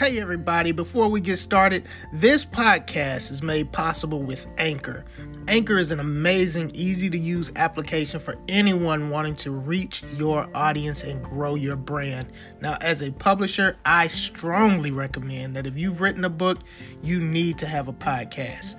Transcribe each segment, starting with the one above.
Hey, everybody, before we get started, this podcast is made possible with Anchor. Anchor is an amazing, easy to use application for anyone wanting to reach your audience and grow your brand. Now, as a publisher, I strongly recommend that if you've written a book, you need to have a podcast.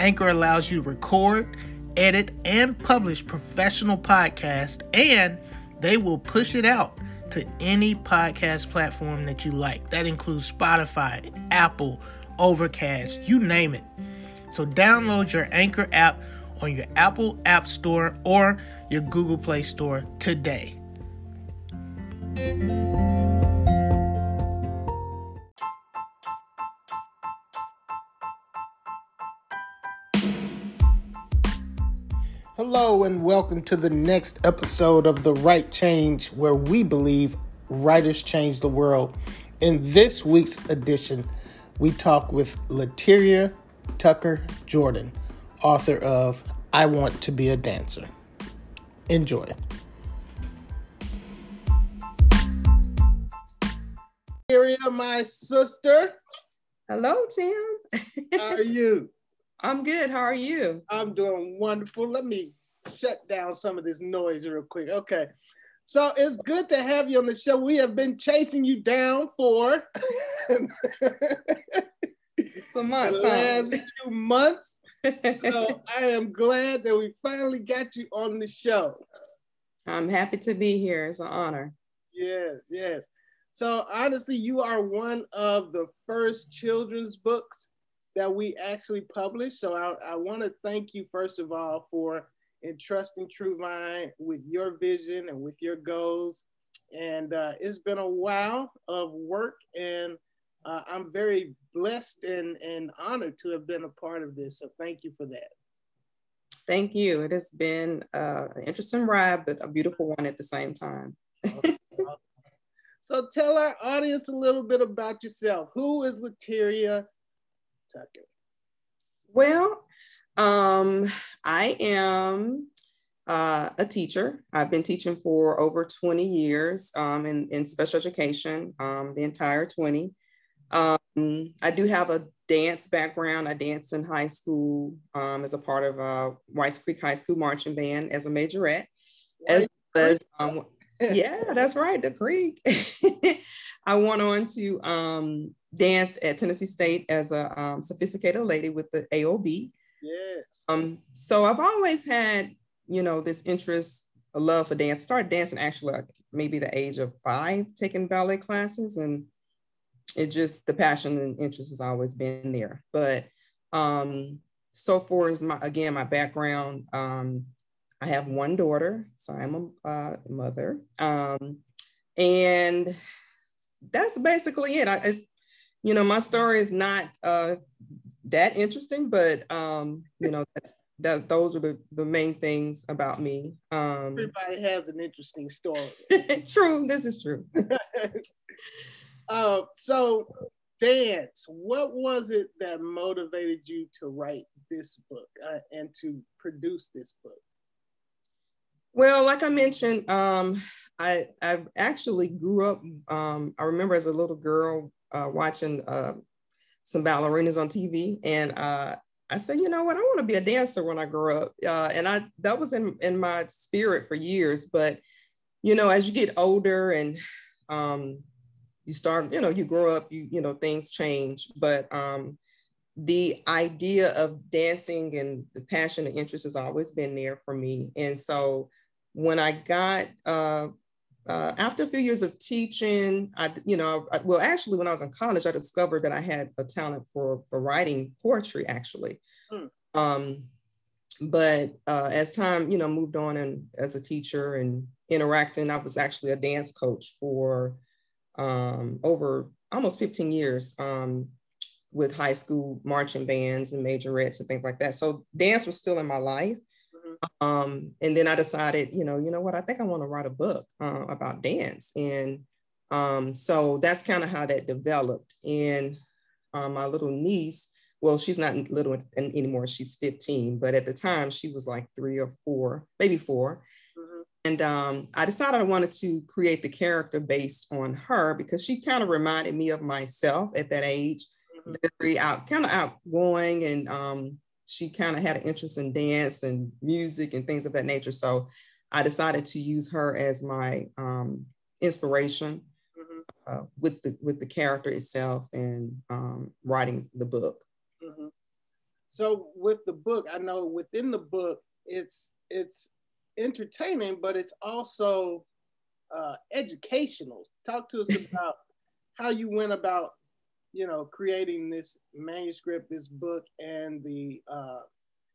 Anchor allows you to record, edit, and publish professional podcasts, and they will push it out to any podcast platform that you like. That includes Spotify, Apple, Overcast, you name it. So download your Anchor app on your Apple App Store or your Google Play Store today. Hello, and welcome to the next episode of The Write Change, where we believe writers change the world. In this week's edition, we talk with Lateria Tucker Jordan, author of I Want to Be a Dancer. Enjoy. Lateria, my sister. Hello, Tim. How are you? I'm good. How are you? I'm doing wonderful. Let me shut down some of this noise real quick. Okay. So it's good to have you on the show. We have been chasing you down for for months. the last few months. So I am glad that we finally got you on the show. I'm happy to be here. It's an honor. Yes, yes. So honestly, you are one of the first children's books that we actually published. So I, I want to thank you, first of all, for entrusting True Vine with your vision and with your goals. And uh, it's been a while of work, and uh, I'm very blessed and, and honored to have been a part of this. So thank you for that. Thank you. It has been uh, an interesting ride, but a beautiful one at the same time. so tell our audience a little bit about yourself. Who is Lateria Tucker? Well, um, I am uh, a teacher. I've been teaching for over 20 years um, in, in special education, um, the entire 20. Um, I do have a dance background. I danced in high school um, as a part of uh, Whites Creek High School marching band as a majorette. As, as um, yeah, that's right, the Creek. I went on to um, dance at Tennessee State as a um, sophisticated lady with the AOB. Yes. Um, so I've always had, you know, this interest, a love for dance. Started dancing actually like maybe the age of five, taking ballet classes, and it just the passion and interest has always been there. But um, so far as my again my background, um, I have one daughter, so I'm a uh, mother, um, and that's basically it. I, you know, my story is not uh, that interesting, but um, you know, that's that those are the, the main things about me. Um, Everybody has an interesting story. true, this is true. uh, so, dance. What was it that motivated you to write this book uh, and to produce this book? Well, like I mentioned, um, I I actually grew up. Um, I remember as a little girl uh, watching uh, some ballerinas on TV, and uh, I said, you know what, I want to be a dancer when I grow up, uh, and I that was in in my spirit for years. But you know, as you get older and um, you start, you know, you grow up, you you know, things change. But um, the idea of dancing and the passion and interest has always been there for me, and so when I got uh, after a few years of teaching, I, you know, I, well, actually, when I was in college, I discovered that I had a talent for for writing poetry, actually. Hmm. Um, but uh, as time, you know, moved on and as a teacher and interacting, I was actually a dance coach for um, over almost 15 years um, with high school marching bands and majorettes and things like that. So dance was still in my life. Um, and then I decided, you know, you know what, I think I want to write a book uh, about dance. And um, so that's kind of how that developed. And um, my little niece, well, she's not little anymore, she's 15, but at the time she was like three or four, maybe 4 mm-hmm. And um, I decided I wanted to create the character based on her because she kind of reminded me of myself at that age, mm-hmm. very out, kind of outgoing, and um, she kind of had an interest in dance and music and things of that nature. So I decided to use her as my um, inspiration mm-hmm. uh, with the with the character itself and um, writing the book. Mm-hmm. So with the book, I know within the book, it's it's entertaining, but it's also uh, educational. Talk to us about how you went about, you know, creating this manuscript, this book, and the uh,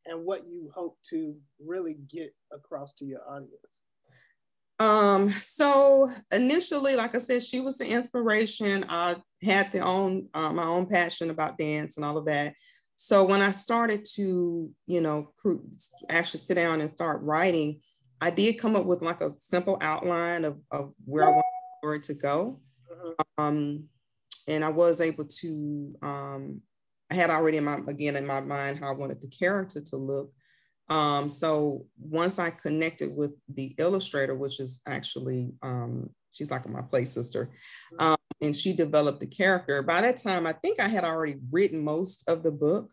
and what you hope to really get across to your audience. Um, so initially, like I said, she was the inspiration. I had the own uh, my own passion about dance and all of that. So when I started to, you know, actually sit down and start writing, I did come up with like a simple outline of, of where I want the story to go. Mm-hmm. Um, and I was able to, um, I had already in my, again, in my mind, how I wanted the character to look. Um, so once I connected with the illustrator, which is actually, um, she's like my play sister, um, and she developed the character. By that time, I think I had already written most of the book.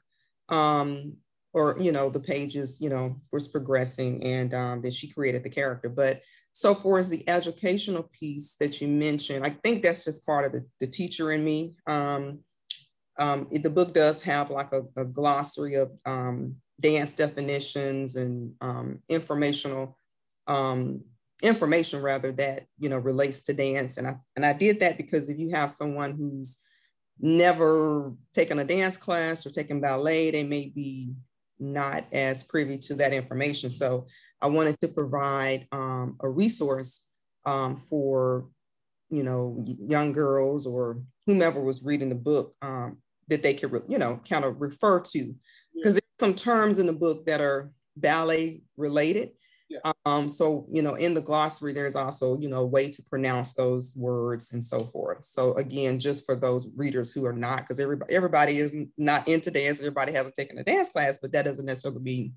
Um, or you know the pages you know was progressing and um, then she created the character but so far as the educational piece that you mentioned i think that's just part of the, the teacher in me um, um, it, the book does have like a, a glossary of um, dance definitions and um, informational um, information rather that you know relates to dance and i and i did that because if you have someone who's never taken a dance class or taken ballet they may be not as privy to that information. So I wanted to provide um, a resource um, for, you know, young girls or whomever was reading the book um, that they could, you know, kind of refer to. Because yeah. there's some terms in the book that are ballet related. Yeah. Um, so, you know, in the glossary, there's also, you know, a way to pronounce those words and so forth. So again, just for those readers who are not, because everybody, everybody is not into dance, everybody hasn't taken a dance class, but that doesn't necessarily mean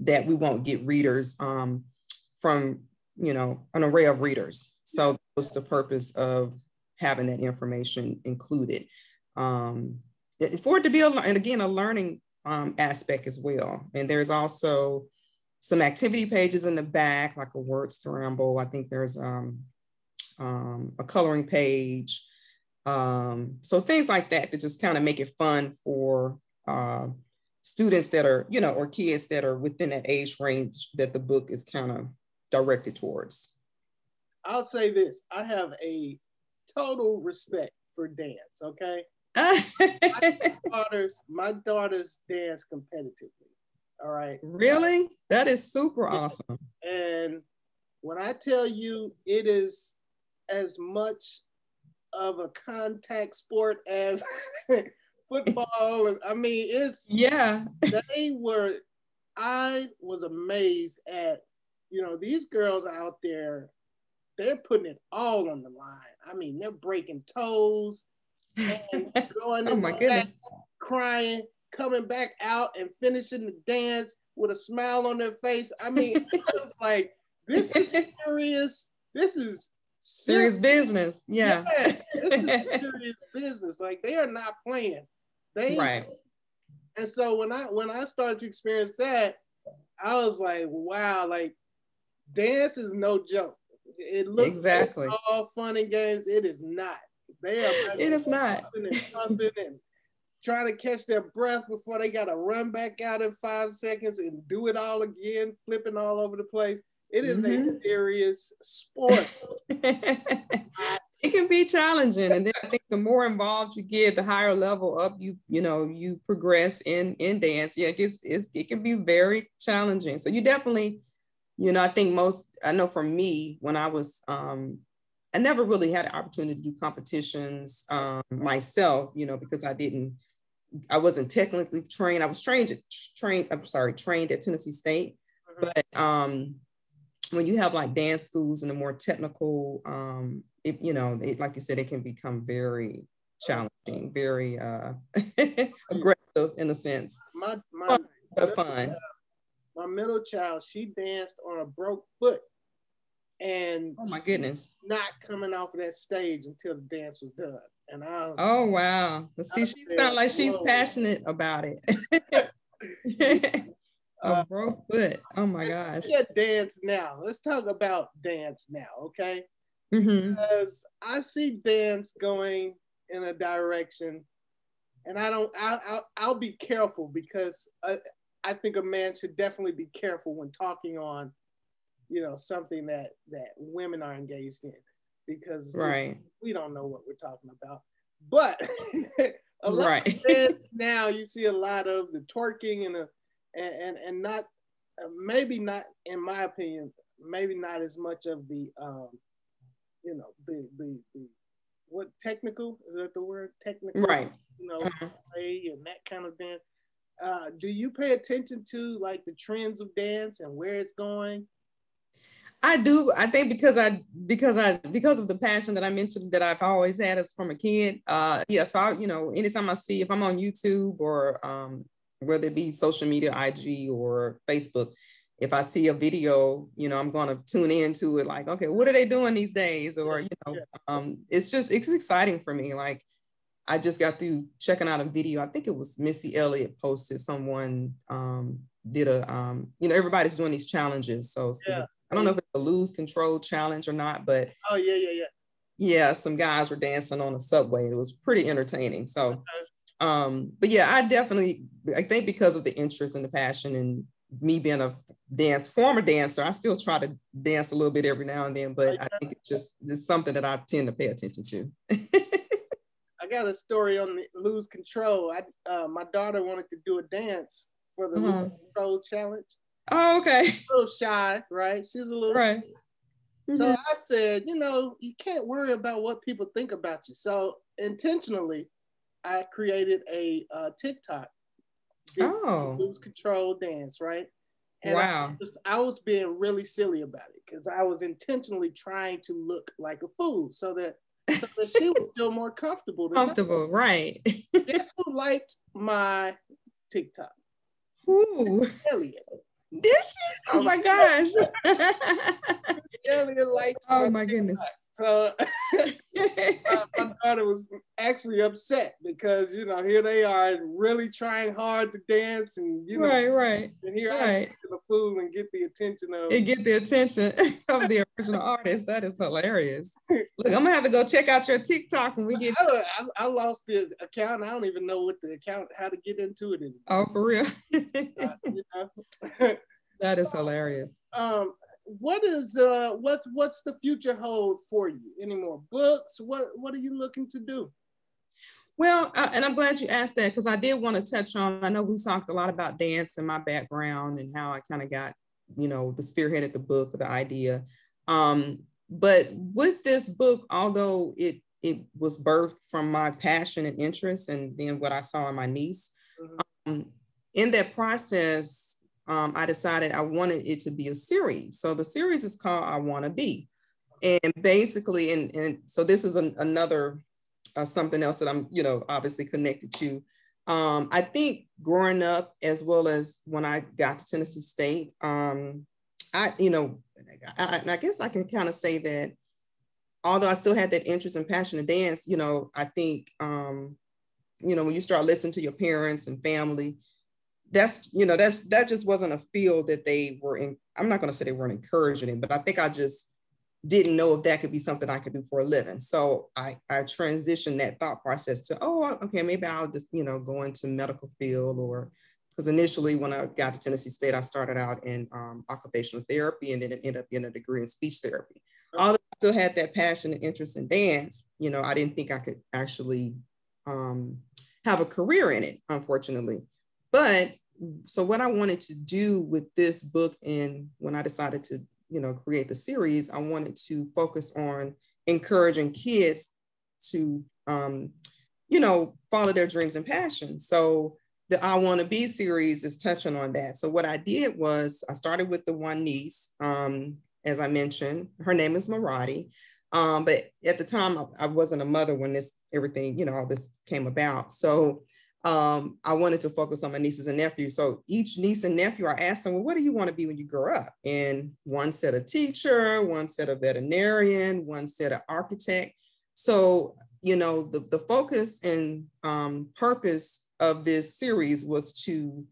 that we won't get readers um, from, you know, an array of readers. So what's the purpose of having that information included. Um, for it to be, a, and again, a learning um, aspect as well. And there's also, some activity pages in the back, like a word scramble. I think there's um, um, a coloring page. Um, so things like that to just kind of make it fun for uh, students that are, you know, or kids that are within that age range that the book is kind of directed towards. I'll say this I have a total respect for dance, okay? my daughters, my daughters dance competitively. All right. Really? That is super awesome. And when I tell you it is as much of a contact sport as football, I mean, it's yeah. They were, I was amazed at, you know, these girls out there, they're putting it all on the line. I mean, they're breaking toes and going oh my goodness. crying coming back out and finishing the dance with a smile on their face. I mean, it's like this is serious. This is serious, serious business. Yeah. Yes, this is serious business. Like they are not playing. They right. And so when I when I started to experience that, I was like, wow, like dance is no joke. It looks exactly all fun and games. It is not. They are. It is not. And, and trying to catch their breath before they got to run back out in five seconds and do it all again, flipping all over the place. It is mm-hmm. a serious sport. it can be challenging, and then I think the more involved you get, the higher level up you you know you progress in in dance. Yeah, it gets it's, it can be very challenging. So you definitely, you know, I think most I know for me when I was um I never really had an opportunity to do competitions um, myself, you know, because I didn't I wasn't technically trained. I was trained at trained, I'm sorry, trained at Tennessee State. Mm-hmm. But um, when you have like dance schools and the more technical, um, it, you know, it, like you said, it can become very challenging, very uh, aggressive in a sense. My my fun, but fun. my middle child, she danced on a broke foot. and oh my goodness, not coming off of that stage until the dance was done. And I was, oh wow, see, she sounds like she's passionate about it. a uh, broke foot. Oh my gosh. Yeah, dance now. Let's talk about dance now, okay? Mm-hmm. Because I see dance going in a direction, and I don't. I, I'll, I'll be careful because I, I think a man should definitely be careful when talking on, you know, something that that women are engaged in, because right we, we don't know what we're talking about. But a lot right. of dance now, you see a lot of the twerking and a and and, and not uh, maybe not in my opinion maybe not as much of the um you know the the, the what technical is that the word technical right you know uh-huh. play and that kind of dance uh, do you pay attention to like the trends of dance and where it's going I do. I think because I because I because of the passion that I mentioned that I've always had as from a kid. Uh yeah, so I, you know, anytime I see if I'm on YouTube or um whether it be social media, IG or Facebook, if I see a video, you know, I'm going to tune into it like, okay, what are they doing these days? Or, you know, um, it's just, it's exciting for me. Like I just got through checking out a video. I think it was Missy Elliott posted someone um, did a, um, you know, everybody's doing these challenges. So, yeah. I don't know if it's a lose control challenge or not, but. Oh yeah, yeah, yeah. Yeah, some guys were dancing on the subway. It was pretty entertaining. So, um, but yeah, I definitely, I think because of the interest and the passion and me being a dance former dancer, I still try to dance a little bit every now and then, but I think it's just it's something that I tend to pay attention to. I got a story on the lose control. I uh, my daughter wanted to do a dance for the uh-huh. lose control challenge. Oh, okay. A little shy, right? She's a little right. Mm-hmm. So I said, you know, you can't worry about what people think about you. So intentionally, I created a uh, TikTok. Oh. Lose control dance, right? And wow. I was, I was being really silly about it because I was intentionally trying to look like a fool so that, so that she would feel more comfortable. Comfortable, right. Guess who liked my TikTok? Who? Elliott. This shit? Oh my gosh. Elliott liked Oh my goodness. So my, my, daughter was actually upset because you know here they are really trying hard to dance and you know right right and here right. I the fool and get the attention of and get the attention of the original artist. That is hilarious. Look, I'm gonna have to go check out your TikTok when we get. I, I, I lost the account. I don't even know what the account how to get into it anymore. Oh, for real. uh, that is so, hilarious. Um, what is uh what's what's the future hold for you? Any more books? What what are you looking to do? Well, uh, and I'm glad you asked that because I did want to touch on. I know we talked a lot about dance and my background and how I kind of got, you know, the spearheaded the book, or the idea. Um, but with this book, although it it was birthed from my passion and interest, and then what I saw in my niece, mm-hmm. um, in that process, um, I decided I wanted it to be a series. So the series is called I Want to Be. And basically, and, and so this is an, another uh, something else that I'm, you know, obviously connected to. Um, I think growing up, as well as when I got to Tennessee State, um, I, you know, I, I guess I can kind of say that although I still had that interest and passion to dance, you know, I think, um, you know, when you start listening to your parents and family, that's you know that's that just wasn't a field that they were in i'm not going to say they weren't encouraging it but i think i just didn't know if that could be something i could do for a living. So i i transitioned that thought process to oh okay maybe i'll just you know go into medical field or because initially when i got to tennessee state i started out in um, occupational therapy and then it ended up getting a degree in speech therapy. Although i still had that passion and interest in dance you know i didn't think i could actually um, have a career in it unfortunately. But so what I wanted to do with this book and when I decided to, you know, create the series, I wanted to focus on encouraging kids to, um, you know, follow their dreams and passions. So the I Want to Be series is touching on that. So what I did was I started with the one niece, um, as I mentioned, her name is Marati. Um, but at the time I, I wasn't a mother when this everything, you know, all this came about. So um, I wanted to focus on my nieces and nephews. So each niece and nephew, I asked them, well, what do you want to be when you grow up? And one said a teacher, one said a veterinarian, one said an architect. So, you know, the, the focus and um, purpose of this series was to,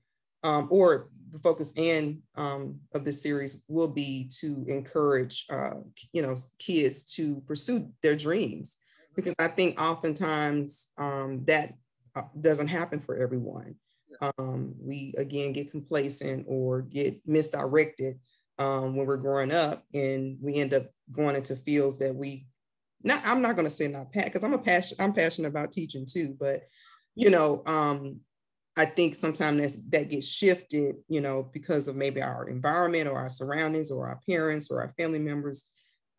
um, or the focus and um, of this series will be to encourage, uh, you know, kids to pursue their dreams. Because I think oftentimes um, that uh, doesn't happen for everyone. Um, we again get complacent or get misdirected um, when we're growing up, and we end up going into fields that we not. I'm not going to say not pat because I'm a passion. I'm passionate about teaching too, but you know, um, I think sometimes that that gets shifted, you know, because of maybe our environment or our surroundings or our parents or our family members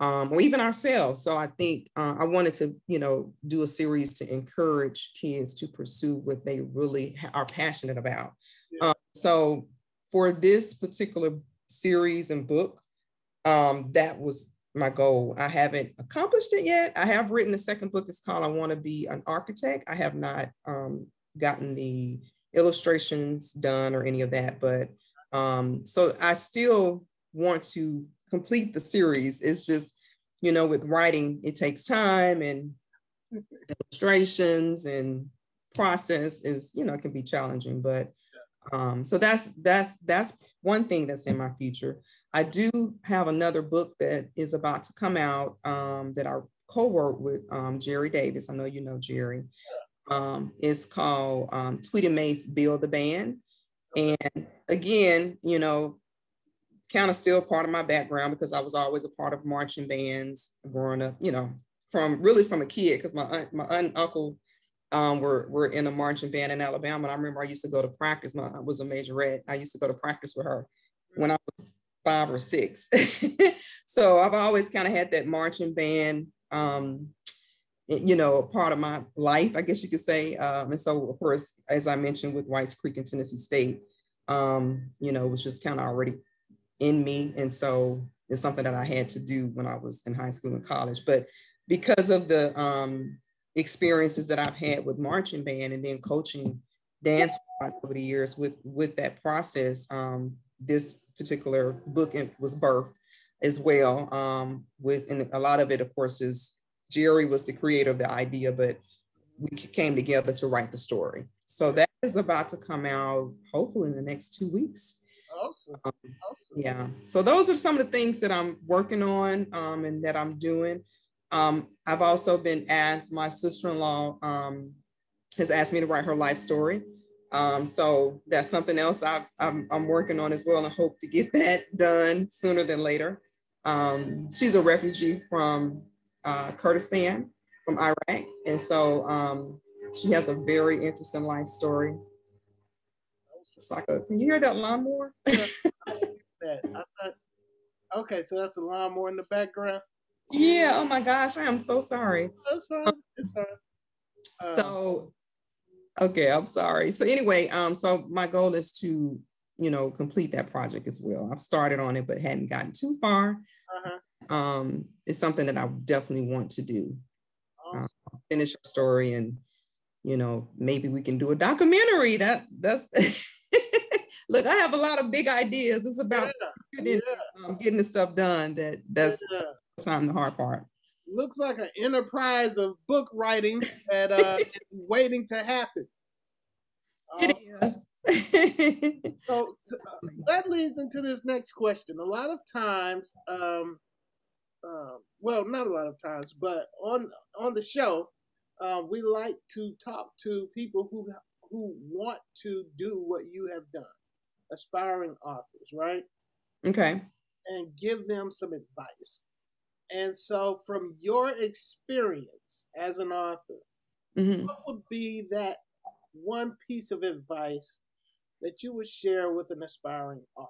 um, or even ourselves. So I think uh, I wanted to, you know, do a series to encourage kids to pursue what they really ha- are passionate about. Yeah. Um, so for this particular series and book, um, that was my goal. I haven't accomplished it yet. I have written the second book. It's called I Want to Be an Architect. I have not um, gotten the illustrations done or any of that, but um, so I still want to complete the series. It's just, you know, with writing, it takes time and illustrations and process is, you know, it can be challenging. But um, so that's that's that's one thing that's in my future. I do have another book that is about to come out um, that I co-wrote with um, Jerry Davis. I know you know Jerry. Um, it's called um, Tweety Mace Build the Band. And again, you know, kind of still part of my background because I was always a part of marching bands growing up, you know, from really from a kid because my aunt, my aunt and uncle um, were, were in a marching band in Alabama. And I remember I used to go to practice. My aunt was a majorette. I used to go to practice with her when I was five or six. so I've always kind of had that marching band, um, you know, part of my life, I guess you could say. Um, and so, of course, as I mentioned with Whites Creek and Tennessee State, um, you know, it was just kind of already in me. And so it's something that I had to do when I was in high school and college. But because of the um, experiences that I've had with marching band and then coaching dance over the years with, with that process, um, this particular book was birthed as well. Um, with and a lot of it, of course, is Jerry was the creator of the idea, but we came together to write the story. So that is about to come out hopefully in the next two weeks. Awesome. Um, awesome. Yeah. So those are some of the things that I'm working on um, and that I'm doing. Um, I've also been asked, my sister-in-law um, has asked me to write her life story. Um, so that's something else I, I'm, I'm working on as well and hope to get that done sooner than later. Um, she's a refugee from uh, Kurdistan, from Iraq. And so she has a very interesting life story. It's like a, can you hear that lawnmower? that. Thought, okay, so that's the lawnmower in the background. Yeah. Oh my gosh, I am so sorry. That's fine. It's fine. Um, so, okay, I'm sorry. So anyway, um, so my goal is to, you know, complete that project as well. I've started on it, but hadn't gotten too far. Uh-huh. Um, it's something that I definitely want to do. Awesome. Uh, finish a story and you know maybe we can do a documentary that that's look, I have a lot of big ideas. It's about yeah, getting, yeah. Um, getting the stuff done. That that's yeah. time the hard part. Looks like an enterprise of book writing that uh, is waiting to happen. It um, is. so, so uh, that leads into this next question. A lot of times, um, uh, well, not a lot of times, but on on the show, uh, we like to talk to people who who want to do what you have done aspiring authors, right? Okay. And give them some advice. And so, from your experience as an author, mm-hmm. what would be that one piece of advice that you would share with an aspiring author?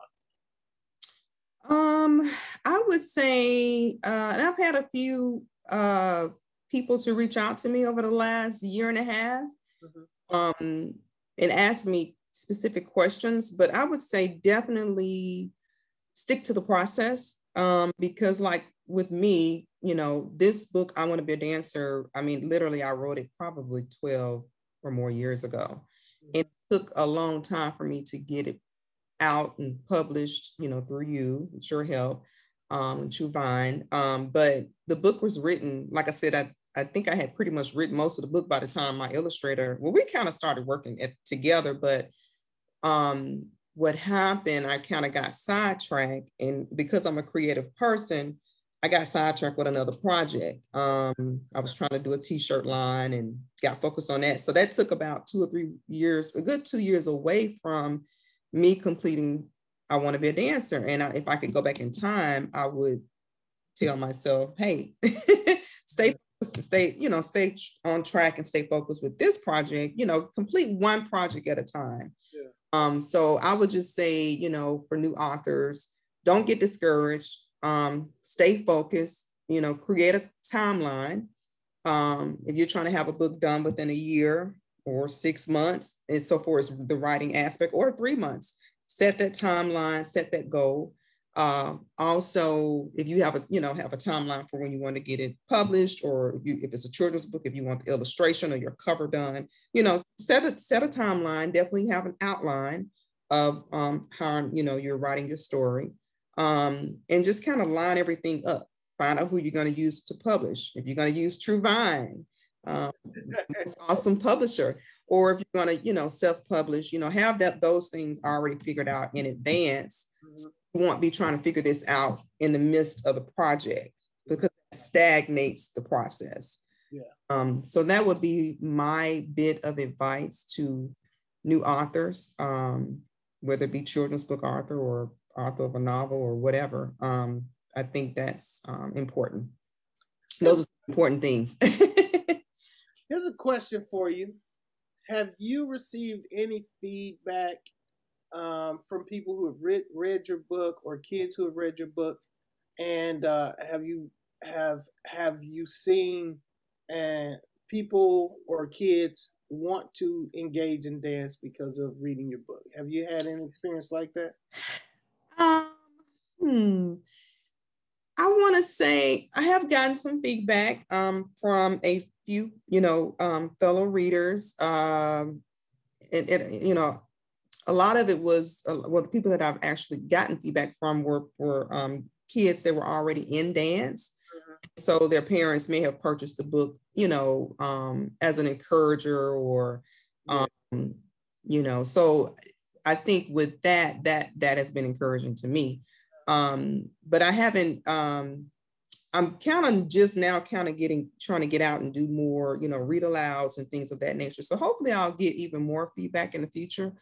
Um, I would say, uh, and I've had a few uh, people to reach out to me over the last year and a half, mm-hmm. um, and ask me specific questions, but I would say definitely stick to the process um, because, like with me, you know, this book, I Want to Be a Dancer, I mean, literally, I wrote it probably 12 or more years ago. And it took a long time for me to get it out and published, you know, through you, with your help, um, and True Vine. Um, but the book was written, like I said, I, I think I had pretty much written most of the book by the time my illustrator, well, we kind of started working at, together, but um, what happened, I kind of got sidetracked. And because I'm a creative person, I got sidetracked with another project. Um, I was trying to do a t-shirt line and got focused on that. So that took about two or three years, a good two years away from me completing I want to be a dancer. And I, if I could go back in time, I would tell myself, hey, stay stay, you know, stay on track and stay focused with this project, you know, complete one project at a time. Yeah. Um, so I would just say, you know, for new authors, don't get discouraged um, stay focused, you know, create a timeline. Um, if you're trying to have a book done within a year or six months, and so far as the writing aspect, or three months, set that timeline, set that goal. Uh, also, if you have a, you know, have a timeline for when you want to get it published, or if, you, if it's a children's book, if you want the illustration or your cover done, you know, set a set a timeline. Definitely have an outline of um, how you know you're writing your story um, and just kind of line everything up. Find out who you're going to use to publish. If you're going to use TrueVine, um, awesome publisher, or if you're going to, you know, self-publish, you know, have that those things already figured out in advance. Mm-hmm. Won't be trying to figure this out in the midst of the project because it stagnates the process. Yeah. Um, so that would be my bit of advice to new authors, um, whether it be children's book author or author of a novel or whatever. Um, I think that's um, important. Those are important things. Here's a question for you. Have you received any feedback um, from people who have read, read your book or kids who have read your book? And uh, have you have have you seen uh, people or kids want to engage in dance because of reading your book? Have you had any experience like that? Um, hmm. I want to say I have gotten some feedback um, from a few, you know, um, fellow readers. Um, you know, a lot of it was uh, well, the people that I've actually gotten feedback from were were um, kids that were already in dance. Mm-hmm. So their parents may have purchased the book, you know, um, as an encourager or, um, you know, so I think with that, that that has been encouraging to me. Um, but I haven't. Um, I'm kind of just now kind of getting trying to get out and do more, you know, read alouds and things of that nature. So hopefully I'll get even more feedback in the future.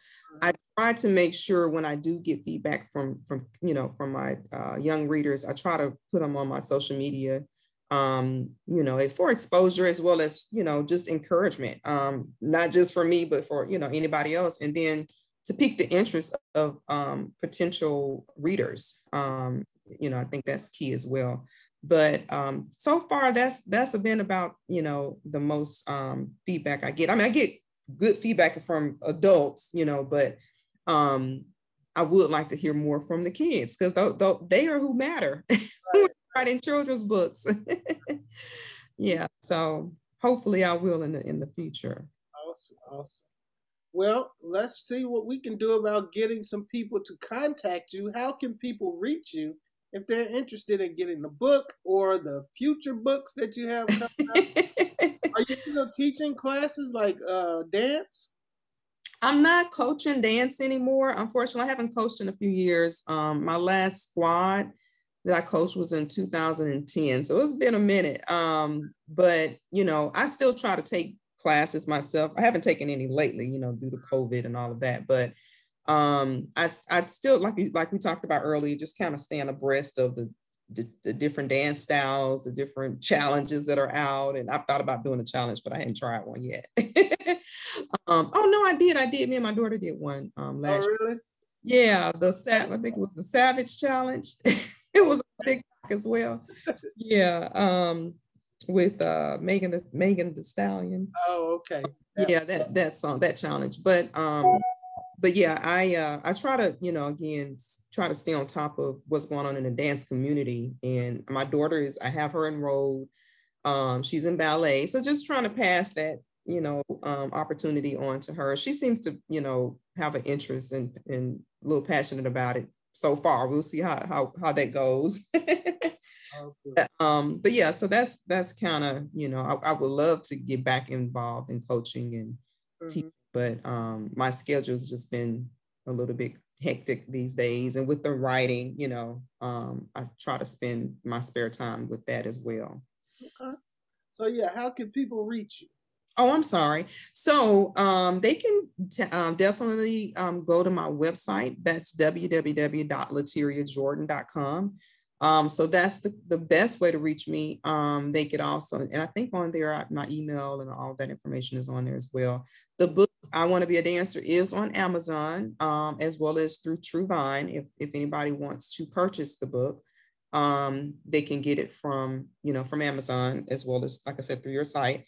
I try to make sure when I do get feedback from from you know from my uh, young readers, I try to put them on my social media um, you know, it's for exposure as well as, you know, just encouragement, um, not just for me, but for, you know, anybody else. And then to pique the interest of um, potential readers. Um, you know, I think that's key as well. But um, so far, that's that's been about you know the most um, feedback I get. I mean, I get good feedback from adults, you know, but um, I would like to hear more from the kids because th- th- they are who matter. Right. writing children's books. yeah, so hopefully I will in the in the future. Awesome, awesome. Well, let's see what we can do about getting some people to contact you. How can people reach you if they're interested in getting the book or the future books that you have coming up? Are you still teaching classes like uh, dance? I'm not coaching dance anymore. Unfortunately, I haven't coached in a few years. Um, my last squad that I coached was in 2010, so it's been a minute. Um, but you know, I still try to take classes myself. I haven't taken any lately, you know, due to COVID and all of that. But um, I I still like like we talked about earlier, just kind of staying abreast of the, the, the different dance styles, the different challenges that are out. And I've thought about doing a challenge, but I hadn't tried one yet. um, oh no, I did. I did. Me and my daughter did one um, oh, last. Oh, really? Year. Yeah, the I think it was the Savage Challenge. it was on TikTok as well. Yeah. Um, with uh Megan the Megan Thee Stallion. Oh, okay. Yeah, that that song, that challenge. But um, but yeah, I uh I try to, you know, again, try to stay on top of what's going on in the dance community. And my daughter is, I have her enrolled. Um, she's in ballet. So just trying to pass that you know, um, opportunity onto her. She seems to, you know, have an interest and and, and a little passionate about it so far. We'll see how how how that goes. awesome. um, but yeah, so that's that's kind of you know I, I, would love to get back involved in coaching and mm-hmm. teaching, but um, my schedule's just been a little bit hectic these days, and with the writing, you know, um, I try to spend my spare time with that as well. Okay. So yeah, how can people reach you? Oh, I'm sorry. So um, they can t- um, definitely um, go to my website. That's www.lateriajordan.com. Um, so that's the, the best way to reach me. Um, they could also, and I think on there, my email and all that information is on there as well. The book, I Want to Be a Dancer, is on Amazon um, as well as through Truvine. If, if anybody wants to purchase the book, um, they can get it from, you know, from Amazon as well as, like I said, through your site.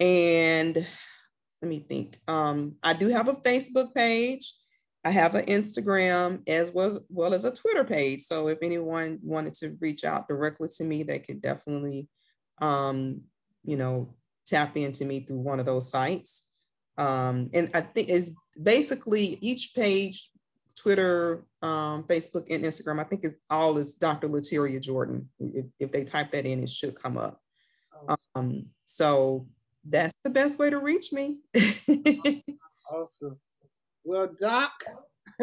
And let me think. Um, I do have a Facebook page. I have an Instagram as well as, well as a Twitter page. So if anyone wanted to reach out directly to me, they could definitely, um, you know, tap into me through one of those sites. Um, and I think is basically each page, Twitter, um, Facebook, and Instagram. I think it's all is Dr. Lateria Jordan. If, if they type that in, it should come up. Um, so that's the best way to reach me. awesome. Well, Doc,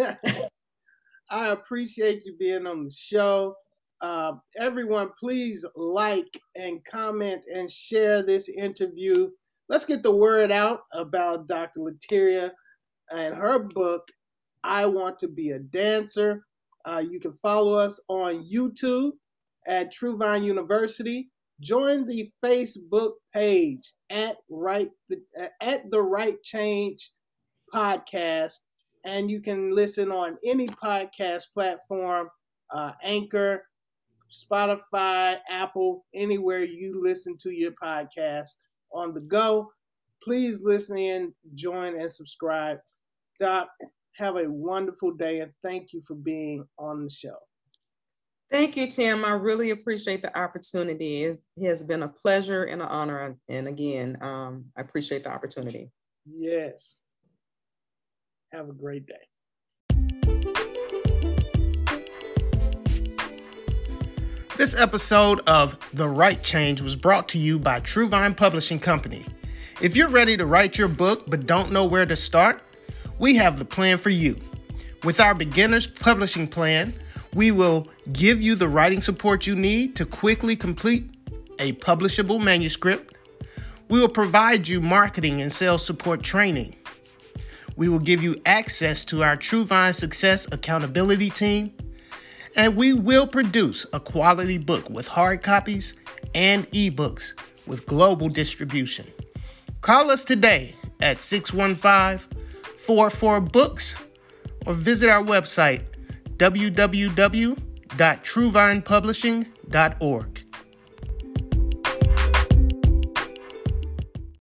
I appreciate you being on the show. Uh, everyone, please like and comment and share this interview. Let's get the word out about Dr. Lateria and her book, I Want to Be a Dancer. Uh, you can follow us on YouTube at Truvine University join the Facebook page at right the, at the write change podcast, and you can listen on any podcast platform, uh, Anchor, Spotify, Apple, anywhere you listen to your podcast on the go. Please listen in, join, and subscribe. Doc, have a wonderful day, and thank you for being on the show. Thank you, Tim. I really appreciate the opportunity. It has been a pleasure and an honor. And again, um, I appreciate the opportunity. Yes. Have a great day. This episode of The Write Change was brought to you by Truvine Publishing Company. If you're ready to write your book but don't know where to start, we have the plan for you. With our beginner's publishing plan, we will give you the writing support you need to quickly complete a publishable manuscript. We will provide you marketing and sales support training. We will give you access to our Truvine Success Accountability Team. And we will produce a quality book with hard copies and ebooks with global distribution. Call us today at 615 44 Books or visit our website www.truvinepublishing.org.